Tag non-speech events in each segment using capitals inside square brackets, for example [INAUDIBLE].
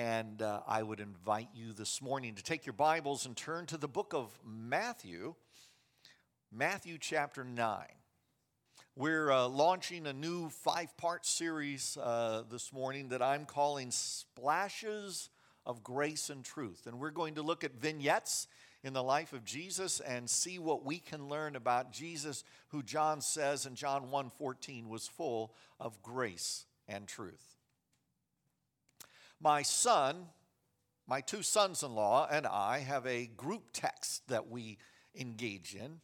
And uh, I would invite you this morning to take your Bibles and turn to the book of Matthew, Matthew chapter 9. We're uh, launching a new five part series uh, this morning that I'm calling Splashes of Grace and Truth. And we're going to look at vignettes in the life of Jesus and see what we can learn about Jesus, who John says in John 1:14 was full of grace and truth my son, my two sons in law, and I have a group text that we engage in.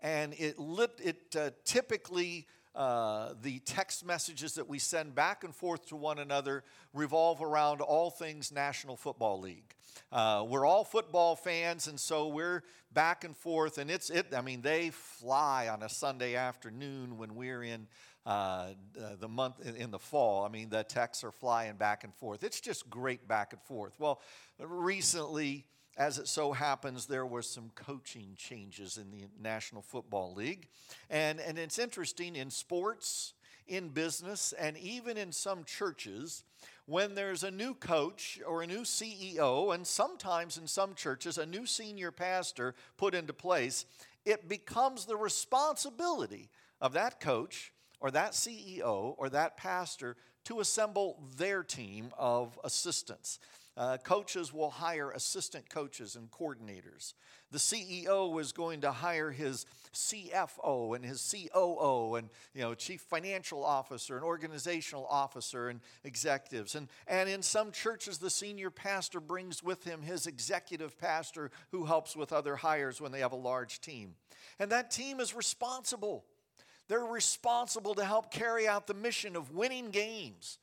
And it, lit, it uh, typically, uh, the text messages that we send back and forth to one another revolve around all things National Football League. Uh, we're all football fans, and so we're back and forth. And it's it. I mean, they fly on a Sunday afternoon when we're in uh, the month in the fall. I mean, the texts are flying back and forth. It's just great back and forth. Well, recently, as it so happens, there were some coaching changes in the National Football League. And, and it's interesting in sports, in business, and even in some churches, when there's a new coach or a new CEO, and sometimes in some churches, a new senior pastor put into place, it becomes the responsibility of that coach or that CEO or that pastor to assemble their team of assistants. Uh, coaches will hire assistant coaches and coordinators. The CEO is going to hire his CFO and his COO and you know chief financial officer and organizational officer and executives. And, and in some churches, the senior pastor brings with him his executive pastor who helps with other hires when they have a large team. And that team is responsible they're responsible to help carry out the mission of winning games.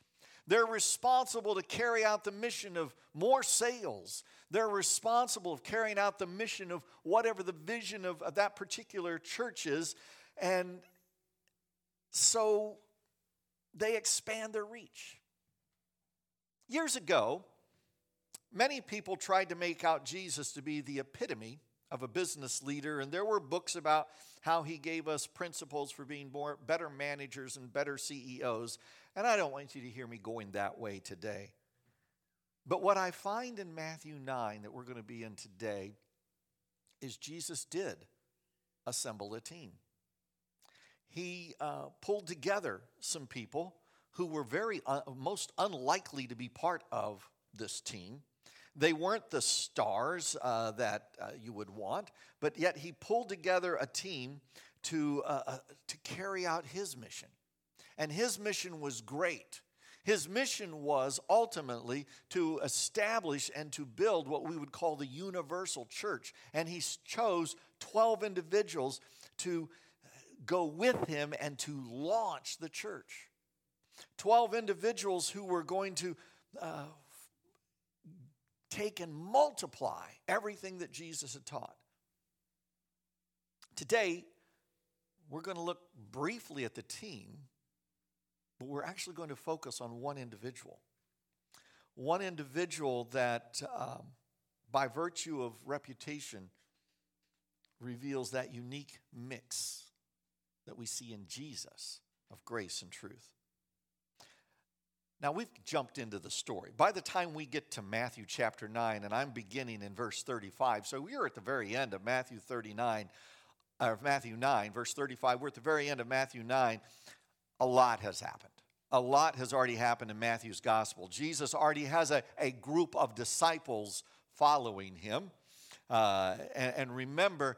They're responsible to carry out the mission of more sales. They're responsible of carrying out the mission of whatever the vision of, of that particular church is. And so they expand their reach. Years ago, many people tried to make out Jesus to be the epitome of a business leader, and there were books about how he gave us principles for being more better managers and better CEOs. And I don't want you to hear me going that way today. But what I find in Matthew 9 that we're going to be in today is Jesus did assemble a team. He uh, pulled together some people who were very uh, most unlikely to be part of this team. They weren't the stars uh, that uh, you would want, but yet he pulled together a team to, uh, uh, to carry out his mission. And his mission was great. His mission was ultimately to establish and to build what we would call the universal church. And he chose 12 individuals to go with him and to launch the church. 12 individuals who were going to uh, take and multiply everything that Jesus had taught. Today, we're going to look briefly at the team, but we're actually going to focus on one individual. One individual that, um, by virtue of reputation, reveals that unique mix that we see in Jesus of grace and truth. Now, we've jumped into the story. By the time we get to Matthew chapter 9, and I'm beginning in verse 35, so we are at the very end of Matthew 39, or Matthew 9, verse 35. We're at the very end of Matthew 9. A lot has happened. A lot has already happened in Matthew's gospel. Jesus already has a, a group of disciples following him. Uh, and, and remember,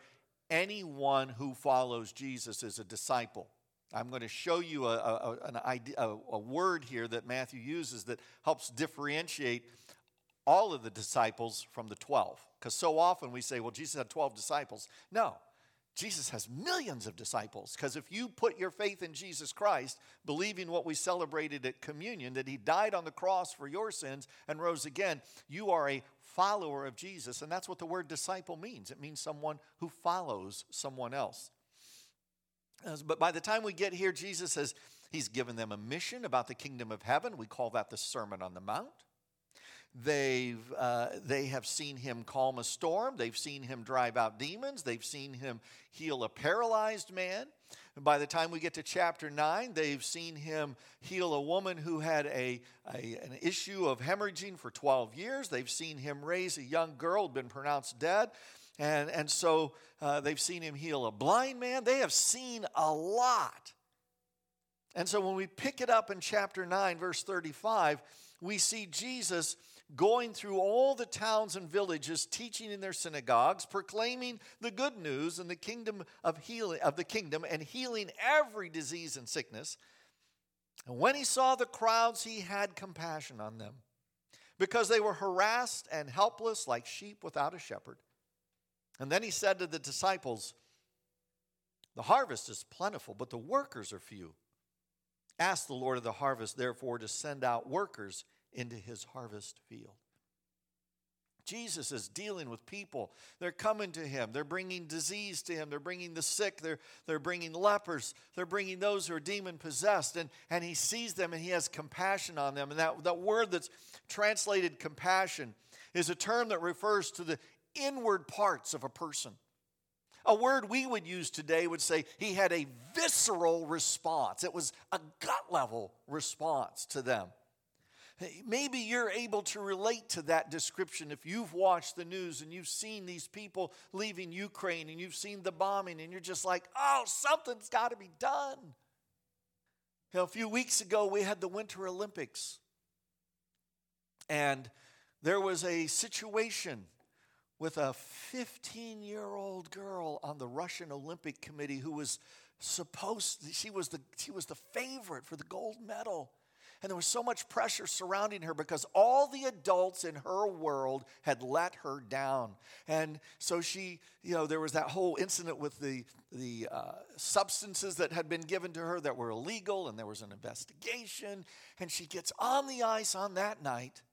anyone who follows Jesus is a disciple. I'm going to show you a, a, an idea, a, word here that Matthew uses that helps differentiate all of the disciples from the 12. Because so often we say, well, Jesus had 12 disciples. No, Jesus has millions of disciples. Because if you put your faith in Jesus Christ, believing what we celebrated at communion, that he died on the cross for your sins and rose again, you are a follower of Jesus. And that's what the word disciple means it means someone who follows someone else. But by the time we get here, Jesus says he's given them a mission about the kingdom of heaven. We call that the Sermon on the Mount. They've, uh, they have seen him calm a storm. They've seen him drive out demons. They've seen him heal a paralyzed man. And by the time we get to chapter 9, they've seen him heal a woman who had a, a, an issue of hemorrhaging for 12 years. They've seen him raise a young girl, been pronounced dead. And, and so uh, they've seen him heal a blind man. They have seen a lot. And so when we pick it up in chapter 9, verse 35, we see Jesus going through all the towns and villages, teaching in their synagogues, proclaiming the good news and the kingdom of healing of the kingdom and healing every disease and sickness. And when he saw the crowds, he had compassion on them, because they were harassed and helpless like sheep without a shepherd. And then he said to the disciples, The harvest is plentiful, but the workers are few. Ask the Lord of the harvest, therefore, to send out workers into his harvest field. Jesus is dealing with people. They're coming to him. They're bringing disease to him. They're bringing the sick. They're, they're bringing lepers. They're bringing those who are demon possessed. And, and he sees them and he has compassion on them. And that, that word that's translated compassion is a term that refers to the inward parts of a person. A word we would use today would say he had a visceral response, it was a gut level response to them. Maybe you're able to relate to that description if you've watched the news and you've seen these people leaving Ukraine and you've seen the bombing and you're just like, oh, something's got to be done. You know, a few weeks ago, we had the Winter Olympics, and there was a situation with a 15 year old girl on the Russian Olympic Committee who was supposed, she was, the, she was the favorite for the gold medal. And there was so much pressure surrounding her because all the adults in her world had let her down. And so she, you know, there was that whole incident with the, the uh, substances that had been given to her that were illegal, and there was an investigation. And she gets on the ice on that night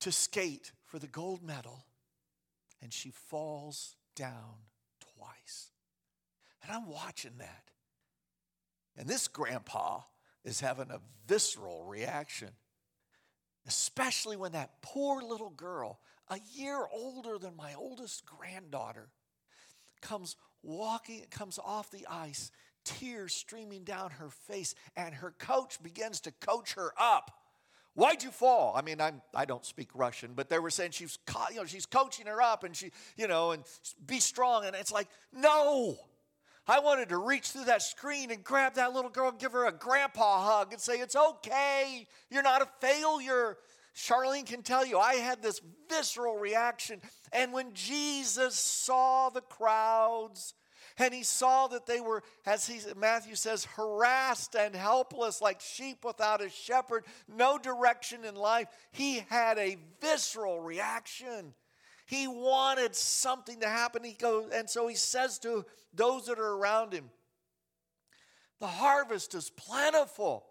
to skate for the gold medal, and she falls down twice. And I'm watching that. And this grandpa is having a visceral reaction, especially when that poor little girl, a year older than my oldest granddaughter, comes walking, comes off the ice, tears streaming down her face, and her coach begins to coach her up. Why'd you fall? I mean, I'm, I don't speak Russian, but they were saying she's, you know, she's coaching her up and she, you know, and be strong. And it's like, no, I wanted to reach through that screen and grab that little girl, and give her a grandpa hug, and say, It's okay. You're not a failure. Charlene can tell you, I had this visceral reaction. And when Jesus saw the crowds, and he saw that they were, as he, Matthew says, harassed and helpless like sheep without a shepherd, no direction in life. He had a visceral reaction. He wanted something to happen. He goes, and so he says to those that are around him, The harvest is plentiful.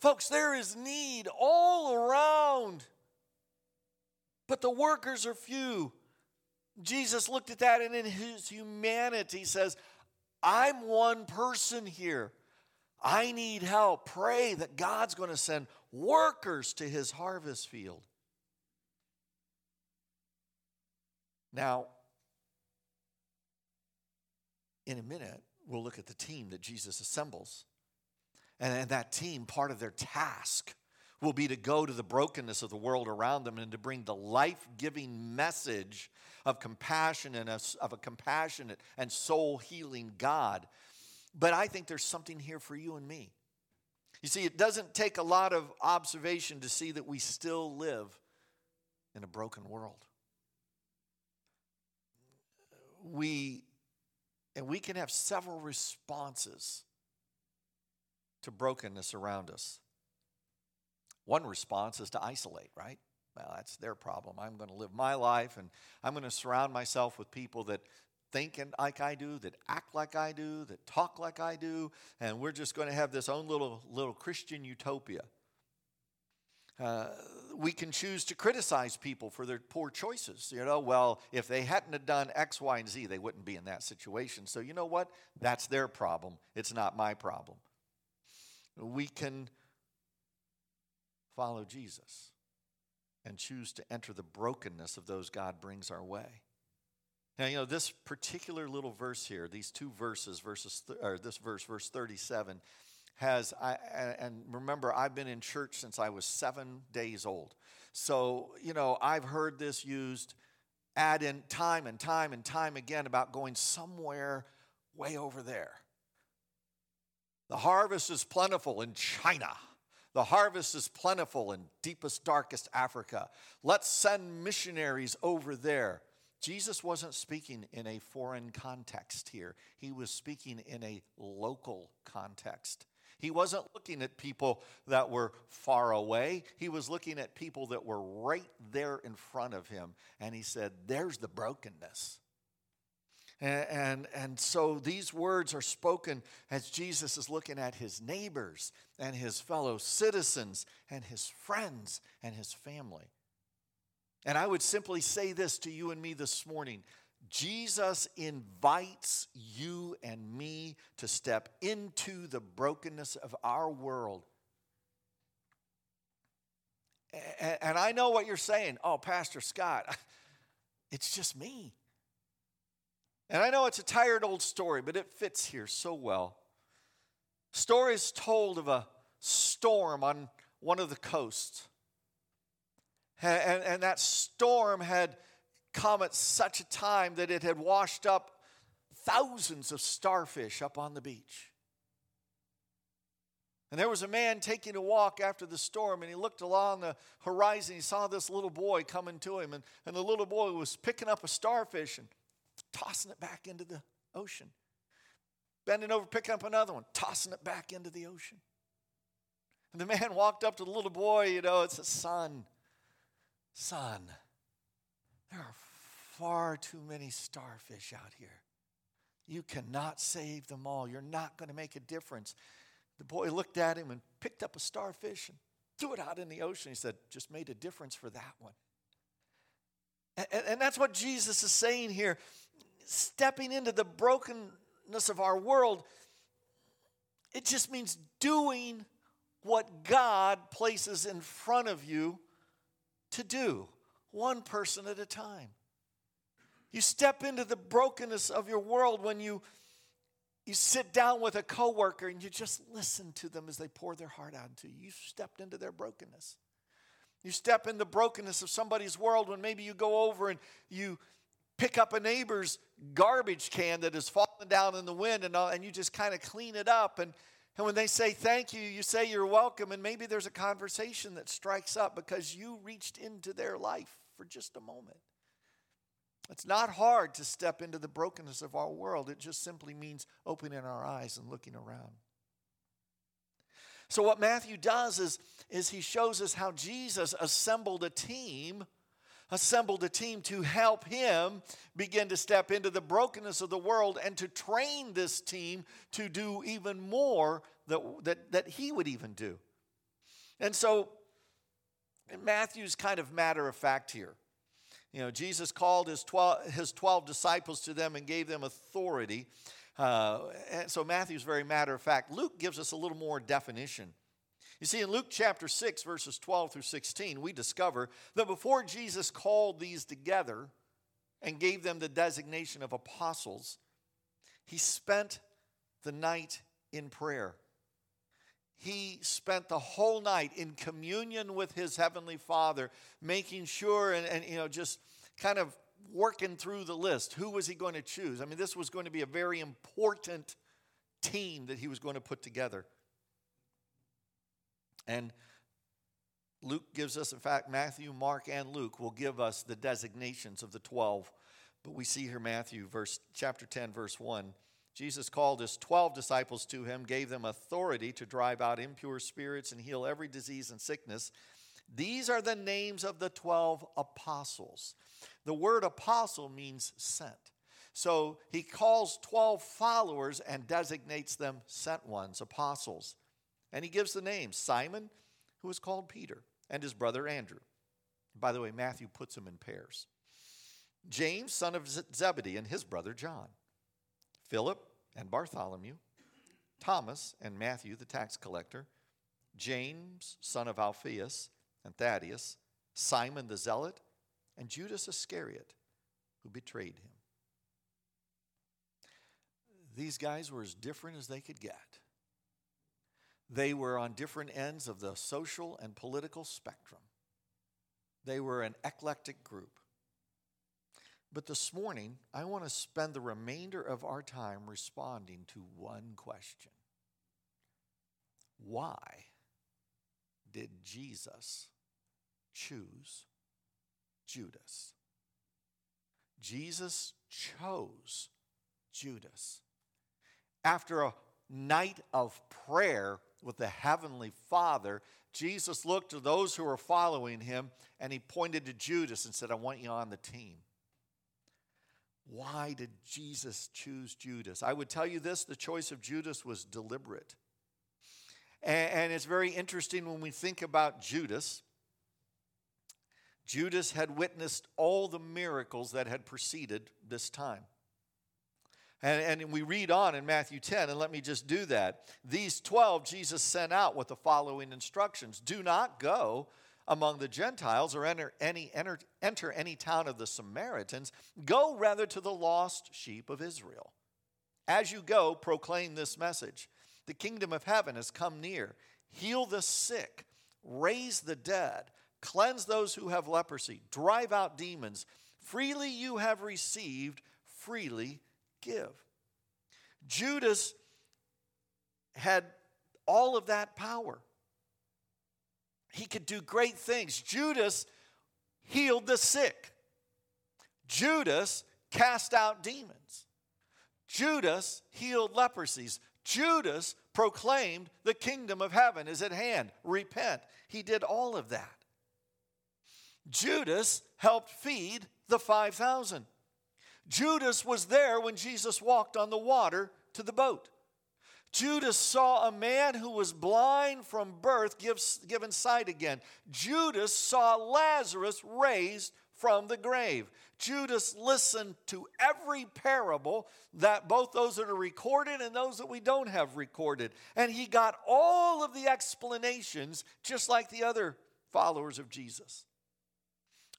Folks, there is need all around, but the workers are few. Jesus looked at that and in his humanity says, I'm one person here. I need help. Pray that God's going to send workers to his harvest field. Now, in a minute, we'll look at the team that Jesus assembles. And, that team, part of their task will be to go to the brokenness of the world around them and to bring the life giving message of compassion and a, of a compassionate and soul healing God. But I think there's something here for you and me. You see, it doesn't take a lot of observation to see that we still live in a broken world we and we can have several responses to brokenness around us. One response is to isolate, right? Well, that's their problem. I'm going to live my life and I'm going to surround myself with people that think like I do, that act like I do, that talk like I do, and we're just going to have this own little little Christian utopia. Uh, we can choose to criticize people for their poor choices. You know, well, if they hadn't have done X, Y, and Z, they wouldn't be in that situation. So, you know what? That's their problem. It's not my problem. We can follow Jesus and choose to enter the brokenness of those God brings our way. Now, you know, this particular little verse here, these two verses, verses or this verse, verse 37, has, I, and remember, I've been in church since I was seven days old. So, you know, I've heard this used ad in time and time and time again about going somewhere way over there. The harvest is plentiful in China. The harvest is plentiful in deepest, darkest Africa. Let's send missionaries over there. Jesus wasn't speaking in a foreign context here, he was speaking in a local context. He wasn't looking at people that were far away. He was looking at people that were right there in front of him. And he said, There's the brokenness. And, and, and, so these words are spoken as Jesus is looking at his neighbors and his fellow citizens and his friends and his family. And I would simply say this to you and me this morning Jesus invites you and me to step into the brokenness of our world. And I know what you're saying. Oh, Pastor Scott, [LAUGHS] it's just me. And I know it's a tired old story, but it fits here so well. Stories told of a storm on one of the coasts. And, and that storm had come at such a time that it had washed up thousands of starfish up on the beach. And there was a man taking a walk after the storm, and he looked along the horizon. He saw this little boy coming to him, and, and the little boy was picking up a starfish and tossing it back into the ocean. Bending over, picking up another one, tossing it back into the ocean. And the man [LAUGHS] walked up to the little boy, you know, it's a son. Son, there are far too many starfish out here. You cannot save them all. You're not going to make a difference. The boy looked at him and picked up a starfish and threw it out in the ocean. He said, Just made a difference for that one. And, and that's what Jesus is saying here. Stepping into the brokenness of our world, it just means doing what God places in front of you to do, one person at a time. You step into the brokenness of your world when you you sit down with a coworker and you just listen to them as they pour their heart out to you. You stepped into their brokenness. You step in the brokenness of somebody's world when maybe you go over and you pick up a neighbor's garbage can that has fallen down in the wind and, all, and you just kind of clean it up. And, and when they say thank you, you say you're welcome. And maybe there's a conversation that strikes up because you reached into their life for just a moment. It's not hard to step into the brokenness of our world. It just simply means opening our eyes and looking around. So, what Matthew does is, is he shows us how Jesus assembled a team, assembled a team to help him begin to step into the brokenness of the world and to train this team to do even more that, that, that he would even do. And so, Matthew's kind of matter of fact here. You know, Jesus called his 12, his 12 disciples to them and gave them authority. Uh, so Matthew's very matter of fact. Luke gives us a little more definition. You see, in Luke chapter 6, verses 12 through 16, we discover that before Jesus called these together and gave them the designation of apostles, he spent the night in prayer. He spent the whole night in communion with his heavenly Father, making sure and, and you know, just kind of working through the list. Who was he going to choose? I mean, this was going to be a very important team that he was going to put together. And Luke gives us, in fact, Matthew, Mark, and Luke will give us the designations of the 12. But we see here Matthew, verse chapter 10, verse 1. Jesus called his 12 disciples to him, gave them authority to drive out impure spirits and heal every disease and sickness. These are the names of the 12 apostles. The word apostle means sent. So he calls 12 followers and designates them sent ones, apostles. And he gives the names Simon, who is called Peter, and his brother Andrew. By the way, Matthew puts them in pairs. James, son of Zebedee, and his brother John. Philip and Bartholomew. Thomas and Matthew, the tax collector. James, son of Alphaeus, and Thaddeus, Simon the Zealot, and Judas Iscariot, who betrayed him. these guys were as different as they could get. They were on different ends of the social and political spectrum. They were an eclectic group. But this morning, I want to spend the remainder of our time responding to one question Why did Jesus choose Judas? Jesus chose Judas. After a night of prayer with the Heavenly Father, Jesus looked to those who were following him and he pointed to Judas and said, I want you on the team. Why did Jesus choose Judas? I would tell you this the choice of Judas was deliberate. And, it's very interesting when we think about Judas. Judas had witnessed all the miracles that had preceded this time. And, and we read on in Matthew 10, and let me just do that. These 12 Jesus sent out with the following instructions Do not go among the Gentiles or enter any, enter, enter any town of the Samaritans. Go rather to the lost sheep of Israel. As you go, proclaim this message The kingdom of heaven has come near. Heal the sick, raise the dead, cleanse those who have leprosy, drive out demons. Freely you have received, freely give. Judas had all of that power. He could do great things. Judas healed the sick. Judas cast out demons. Judas healed leprosies. Judas proclaimed the kingdom of heaven is at hand. Repent. He did all of that. Judas helped feed the 5,000. Judas was there when Jesus walked on the water to the boat. Judas saw a man who was blind from birth given sight again. Judas saw Lazarus raised from the grave. Judas listened to every parable that both those that are recorded and those that we don't have recorded. And he got all of the explanations just like the other followers of Jesus.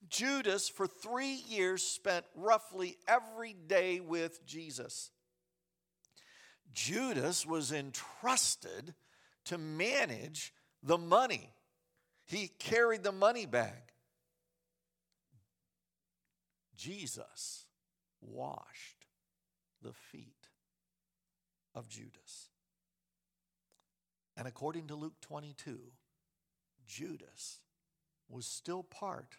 Judas, for three years, spent roughly every day with Jesus. Judas was entrusted to manage the money, he carried the money bag. Jesus washed the feet of Judas. And according to Luke 22, Judas was still part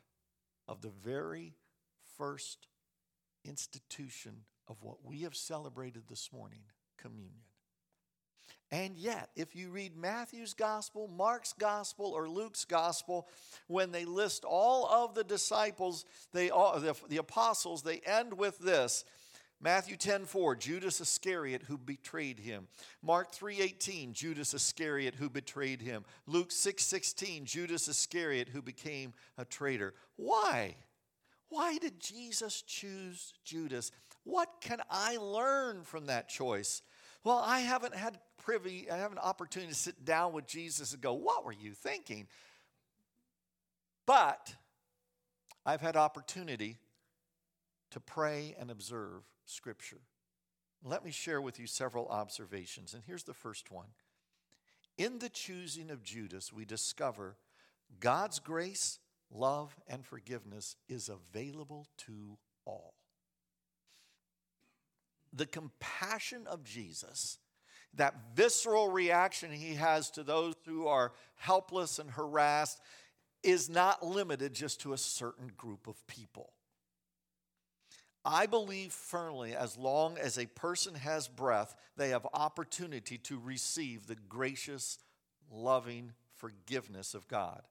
of the very first institution of what we have celebrated this morning communion. And yet, if you read Matthew's gospel, Mark's gospel, or Luke's gospel, when they list all of the disciples, they all, the, the apostles, they end with this Matthew 10 4, Judas Iscariot who betrayed him. Mark 3:18 Judas Iscariot who betrayed him. Luke 6 Judas Iscariot who became a traitor. Why? Why did Jesus choose Judas? What can I learn from that choice? Well, I haven't had privy, I have an opportunity to sit down with Jesus and go, What were you thinking? But I've had opportunity to pray and observe Scripture. Let me share with you several observations, and here's the first one. In the choosing of Judas, we discover God's grace, love, and forgiveness is available to all. The compassion of Jesus, that visceral reaction he has to those who are helpless and harassed, is not limited just to a certain group of people. I believe firmly as long as a person has breath, they have opportunity to receive the gracious, loving forgiveness of God.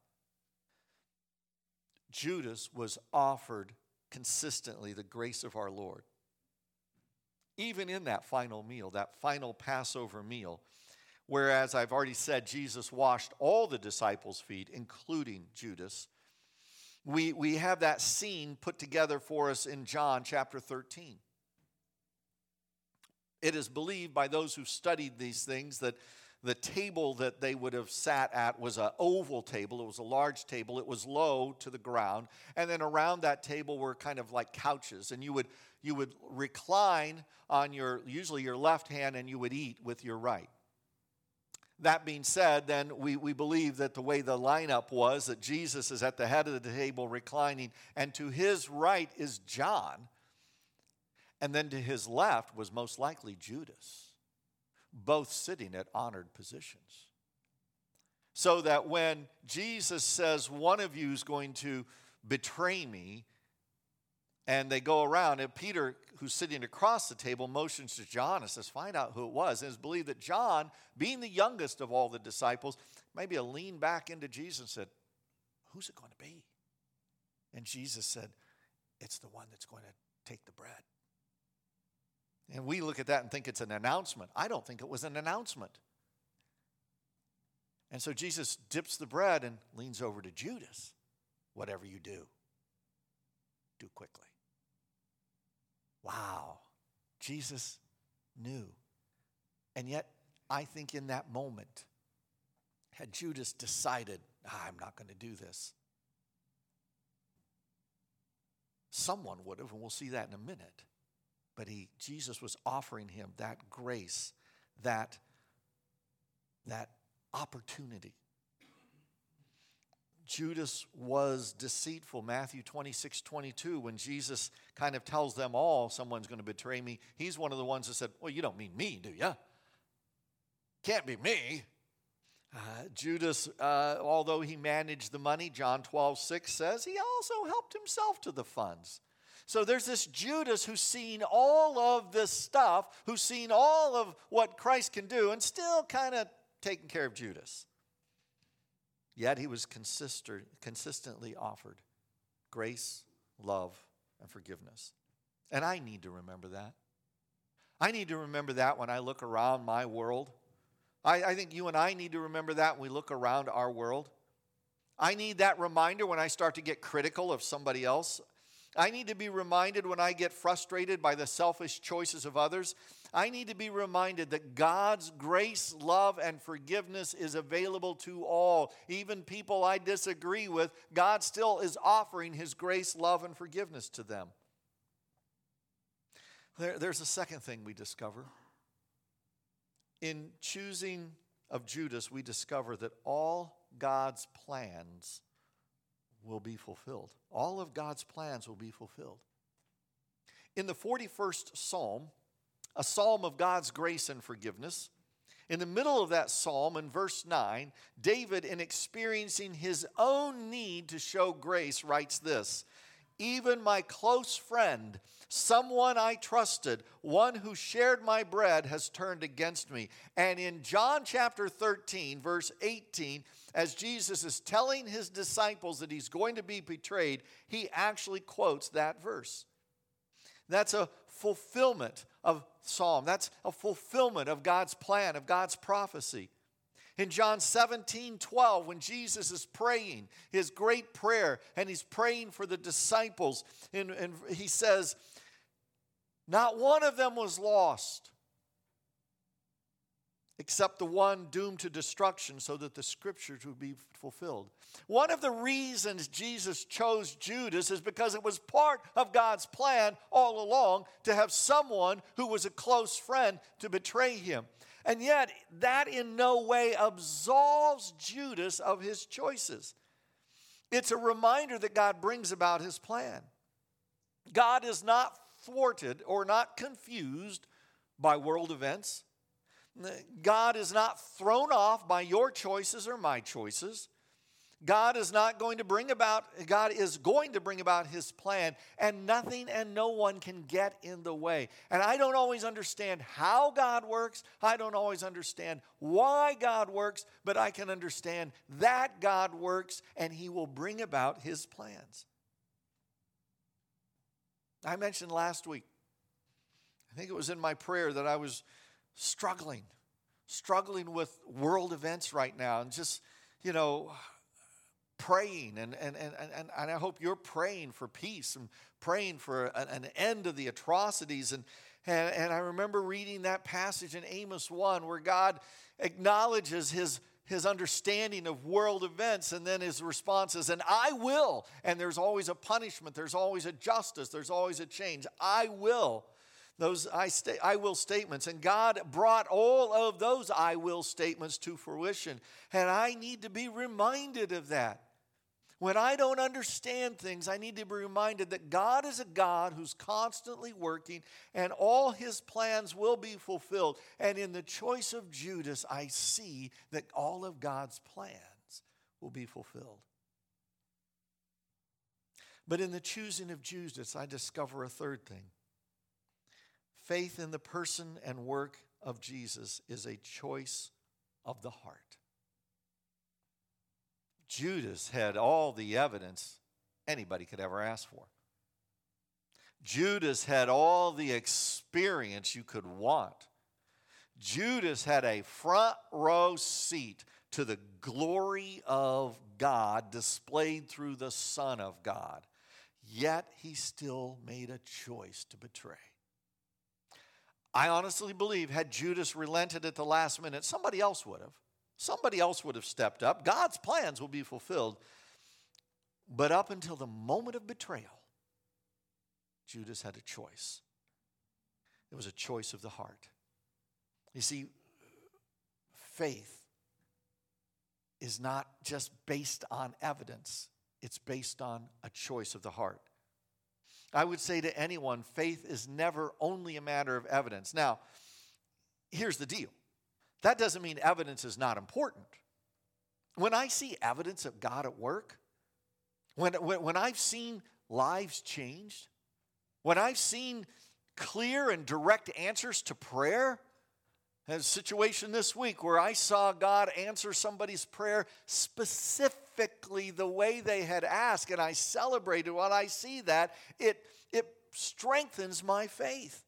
Judas was offered consistently the grace of our Lord. Even in that final meal, that final Passover meal, whereas I've already said Jesus washed all the disciples' feet, including Judas we, we have that scene put together for us in John chapter 13. It is believed by those who've studied these things that the table that they would have sat at was an oval table. It was a large table. It was low to the ground. And then around that table were kind of like couches. And you would, you would recline on your, usually your left hand, and you would eat with your right. That being said, then we, we believe that the way the lineup was that Jesus is at the head of the table reclining, and to his right is John, and then to his left was most likely Judas, both sitting at honored positions. So that when Jesus says, One of you is going to betray me, and they go around, and Peter, who's sitting across the table, motions to John and says, Find out who it was. And it's believed that John, being the youngest of all the disciples, maybe a lean back into Jesus and said, Who's it going to be? And Jesus said, It's the one that's going to take the bread. And we look at that and think it's an announcement. I don't think it was an announcement. And so Jesus dips the bread and leans over to Judas. Whatever you do, do quickly. Wow, Jesus knew. And yet, I think in that moment, had Judas decided, ah, I'm not going to do this, someone would have, and we'll see that in a minute. But he, Jesus was offering him that grace, that, that opportunity Judas was deceitful. Matthew 26, 22, when Jesus kind of tells them all, someone's going to betray me, he's one of the ones that said, Well, you don't mean me, do you? Can't be me. Uh, Judas, uh, although he managed the money, John 12, 6 says, he also helped himself to the funds. So there's this Judas who's seen all of this stuff, who's seen all of what Christ can do, and still kind of taking care of Judas. Yet he was consistently offered grace, love, and forgiveness. And I need to remember that. I need to remember that when I look around my world. I, I, think you and I need to remember that when we look around our world. I need that reminder when I start to get critical of somebody else. I need to be reminded when I get frustrated by the selfish choices of others. I need to be reminded that God's grace, love, and forgiveness is available to all, even people I disagree with. God still is offering His grace, love, and forgiveness to them. There, there's a second thing we discover. In choosing of Judas, we discover that all God's plans will be fulfilled. All of God's plans will be fulfilled. In the 41st Psalm, a psalm of God's grace and forgiveness. In the middle of that psalm, in verse 9, David, in experiencing his own need to show grace, writes this Even my close friend, someone I trusted, one who shared my bread, has turned against me. And in John chapter 13, verse 18, as Jesus is telling his disciples that he's going to be betrayed, he actually quotes that verse. That's a fulfillment of Psalm. That's a fulfillment of God's plan, of God's prophecy. In John 17, 12, when Jesus is praying his great prayer and he's praying for the disciples, and, and he says, Not one of them was lost except the one doomed to destruction, so that the scriptures would be fulfilled. One of the reasons Jesus chose Judas is because it was part of God's plan all along to have someone who was a close friend to betray him. And yet, that in no way absolves Judas of his choices. It's a reminder that God brings about his plan. God is not thwarted or not confused by world events. God is not thrown off by your choices or my choices. God is not going to bring about, God is going to bring about His plan, and nothing and no one can get in the way. And I don't always understand how God works. I don't always understand why God works, but I can understand that God works and He will bring about His plans. I mentioned last week, I think it was in my prayer that I was struggling, struggling with world events right now, and just, you know, praying, and, and, and, and, and I hope you're praying for peace and praying for an, an end of the atrocities. And, and, and I remember reading that passage in Amos 1 where God acknowledges his, his understanding of world events, and then his response is, And I will. And there's always a punishment, there's always a justice, there's always a change. I will those I, sta- I will statements. And God brought all of those I will statements to fruition. And I need to be reminded of that. When I don't understand things, I need to be reminded that God is a God who's constantly working and all his plans will be fulfilled. And in the choice of Judas, I see that all of God's plans will be fulfilled. But in the choosing of Judas, I discover a third thing faith in the person and work of Jesus is a choice of the heart. Judas had all the evidence anybody could ever ask for. Judas had all the experience you could want. Judas had a front row seat to the glory of God displayed through the Son of God. Yet he still made a choice to betray. I honestly believe had Judas relented at the last minute, somebody else would have. Somebody else would have stepped up. God's plans will be fulfilled. But up until the moment of betrayal, Judas had a choice. It was a choice of the heart. You see, faith is not just based on evidence, it's based on a choice of the heart. I would say to anyone, faith is never only a matter of evidence. Now, here's the deal that doesn't mean evidence is not important. When I see evidence of God at work, when, when, when I've seen lives changed, when I've seen clear and direct answers to prayer, a situation this week where I saw God answer somebody's prayer specifically the way they had asked, and I celebrated when I see that, it, it strengthens my faith.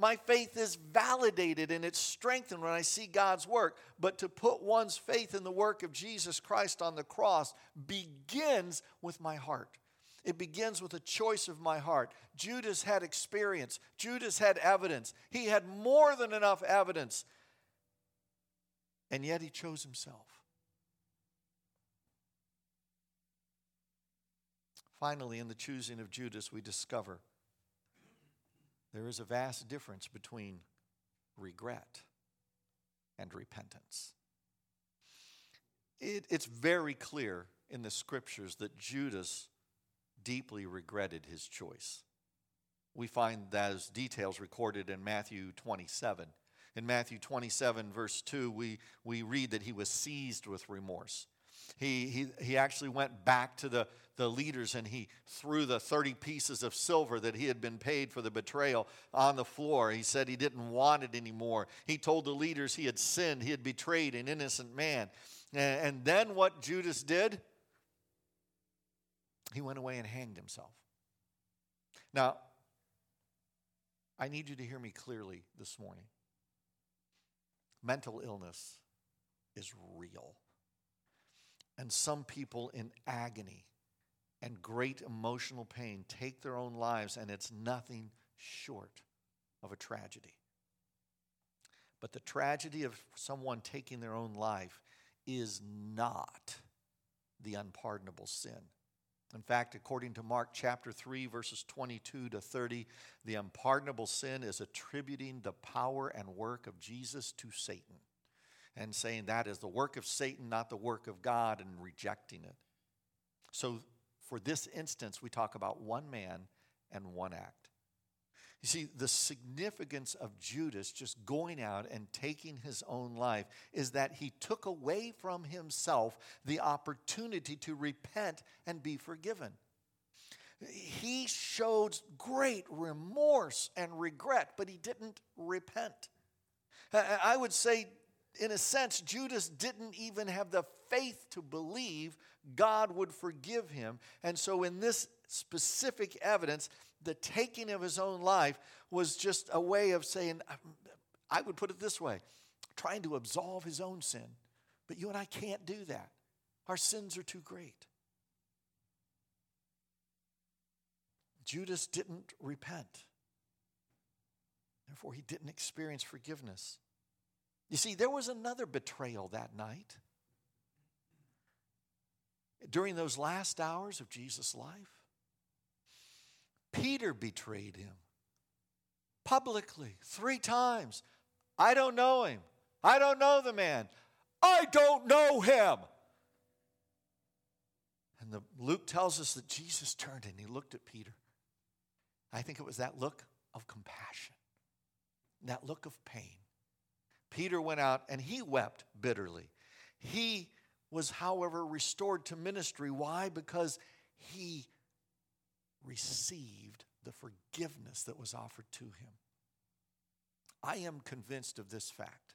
My faith is validated and it's strengthened when I see God's work. But to put one's faith in the work of Jesus Christ on the cross begins with my heart. It begins with a choice of my heart. Judas had experience, Judas had evidence. He had more than enough evidence, and yet he chose himself. Finally, in the choosing of Judas, we discover there is a vast difference between regret and repentance. It, it's very clear in the scriptures that Judas deeply regretted his choice. We find those details recorded in Matthew 27. In Matthew 27, verse 2, we, we read that he was seized with remorse. He, he, he actually went back to the, the leaders and he threw the 30 pieces of silver that he had been paid for the betrayal on the floor. He said he didn't want it anymore. He told the leaders he had sinned, he had betrayed an innocent man. And, then what Judas did? he went away and hanged himself. Now, I need you to hear me clearly this morning. Mental illness is real. And some people in agony and great emotional pain take their own lives, and it's nothing short of a tragedy. But the tragedy of someone taking their own life is not the unpardonable sin. In fact, according to Mark chapter 3, verses 22 to 30, the unpardonable sin is attributing the power and work of Jesus to Satan and saying that is the work of Satan, not the work of God, and rejecting it. So, for this instance, we talk about one man and one act. You see, the significance of Judas just going out and taking his own life is that he took away from himself the opportunity to repent and be forgiven. He showed great remorse and regret, but he didn't repent. I would say, in a sense, Judas didn't even have the faith to believe God would forgive him. And so, in this specific evidence, the taking of his own life was just a way of saying, I would put it this way trying to absolve his own sin. But you and I can't do that. Our sins are too great. Judas didn't repent. Therefore, he didn't experience forgiveness. You see, there was another betrayal that night. During those last hours of Jesus' life, Peter betrayed him publicly three times. I don't know him. I don't know the man. I don't know him. And the, Luke tells us that Jesus turned and he looked at Peter. I think it was that look of compassion, that look of pain. Peter went out and he wept bitterly. He was, however, restored to ministry. Why? Because he received the forgiveness that was offered to him. I am convinced of this fact.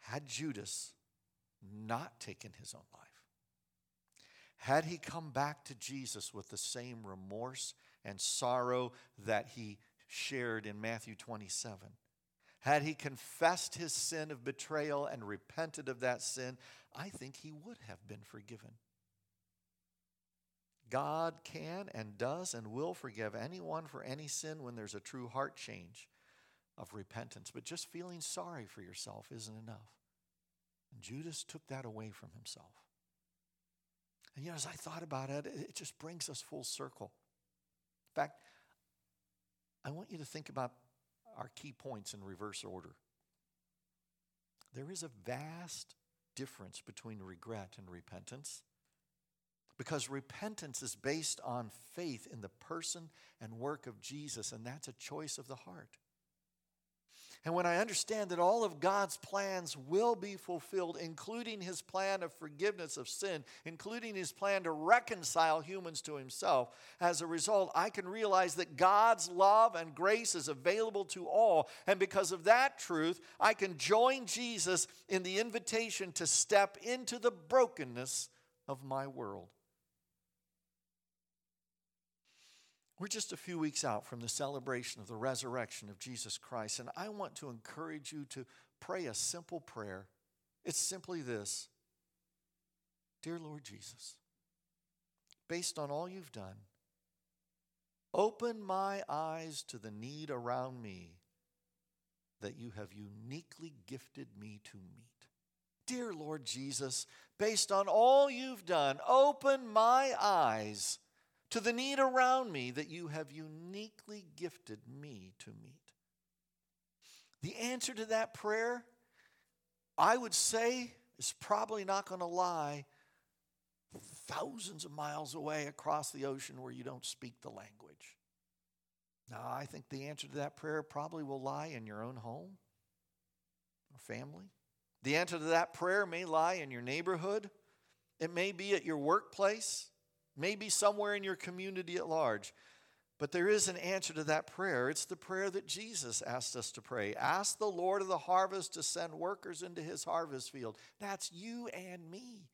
Had Judas not taken his own life, had he come back to Jesus with the same remorse and sorrow that he shared in Matthew 27, had he confessed his sin of betrayal and repented of that sin, I think he would have been forgiven. God can and does and will forgive anyone for any sin when there's a true heart change of repentance. But just feeling sorry for yourself isn't enough. And Judas took that away from himself. And you know, as I thought about it, it just brings us full circle. In fact, I want you to think about our key points in reverse order. There is a vast difference between regret and repentance. Because repentance is based on faith in the person and work of Jesus, and that's a choice of the heart. And when I understand that all of God's plans will be fulfilled, including his plan of forgiveness of sin, including his plan to reconcile humans to himself, as a result, I can realize that God's love and grace is available to all. And because of that truth, I can join Jesus in the invitation to step into the brokenness of my world. We're just a few weeks out from the celebration of the resurrection of Jesus Christ, and I want to encourage you to pray a simple prayer. It's simply this Dear Lord Jesus, based on all you've done, open my eyes to the need around me that you have uniquely gifted me to meet. Dear Lord Jesus, based on all you've done, open my eyes to the need around me that you have uniquely gifted me to meet? The answer to that prayer, I would say, is probably not going to lie thousands of miles away across the ocean where you don't speak the language. Now, I think the answer to that prayer probably will lie in your own home or family. The answer to that prayer may lie in your neighborhood. It may be at your workplace maybe somewhere in your community at large. But there is an answer to that prayer. It's the prayer that Jesus asked us to pray. Ask the Lord of the harvest to send workers into his harvest field. That's you and me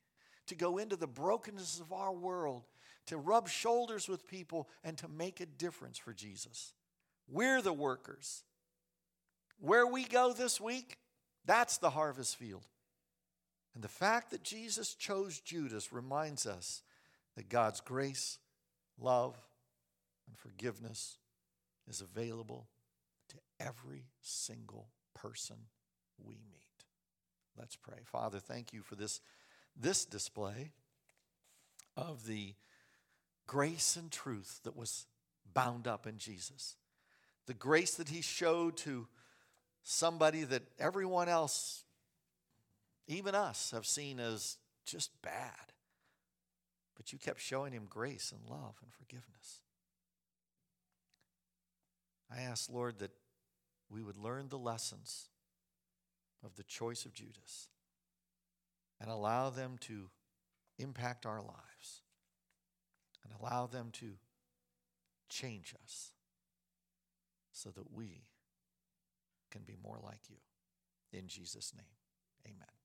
to go into the brokenness of our world, to rub shoulders with people, and to make a difference for Jesus. We're the workers. Where we go this week, that's the harvest field. And the fact that Jesus chose Judas reminds us that God's grace, love, and forgiveness is available to every single person we meet. Let's pray. Father, thank you for this, this display of the grace and truth that was bound up in Jesus. The grace that he showed to somebody that everyone else, even us, have seen as just bad. But you kept showing him grace and love and forgiveness. I ask, Lord, that we would learn the lessons of the choice of Judas and allow them to impact our lives and allow them to change us so that we can be more like you. In Jesus' name, amen.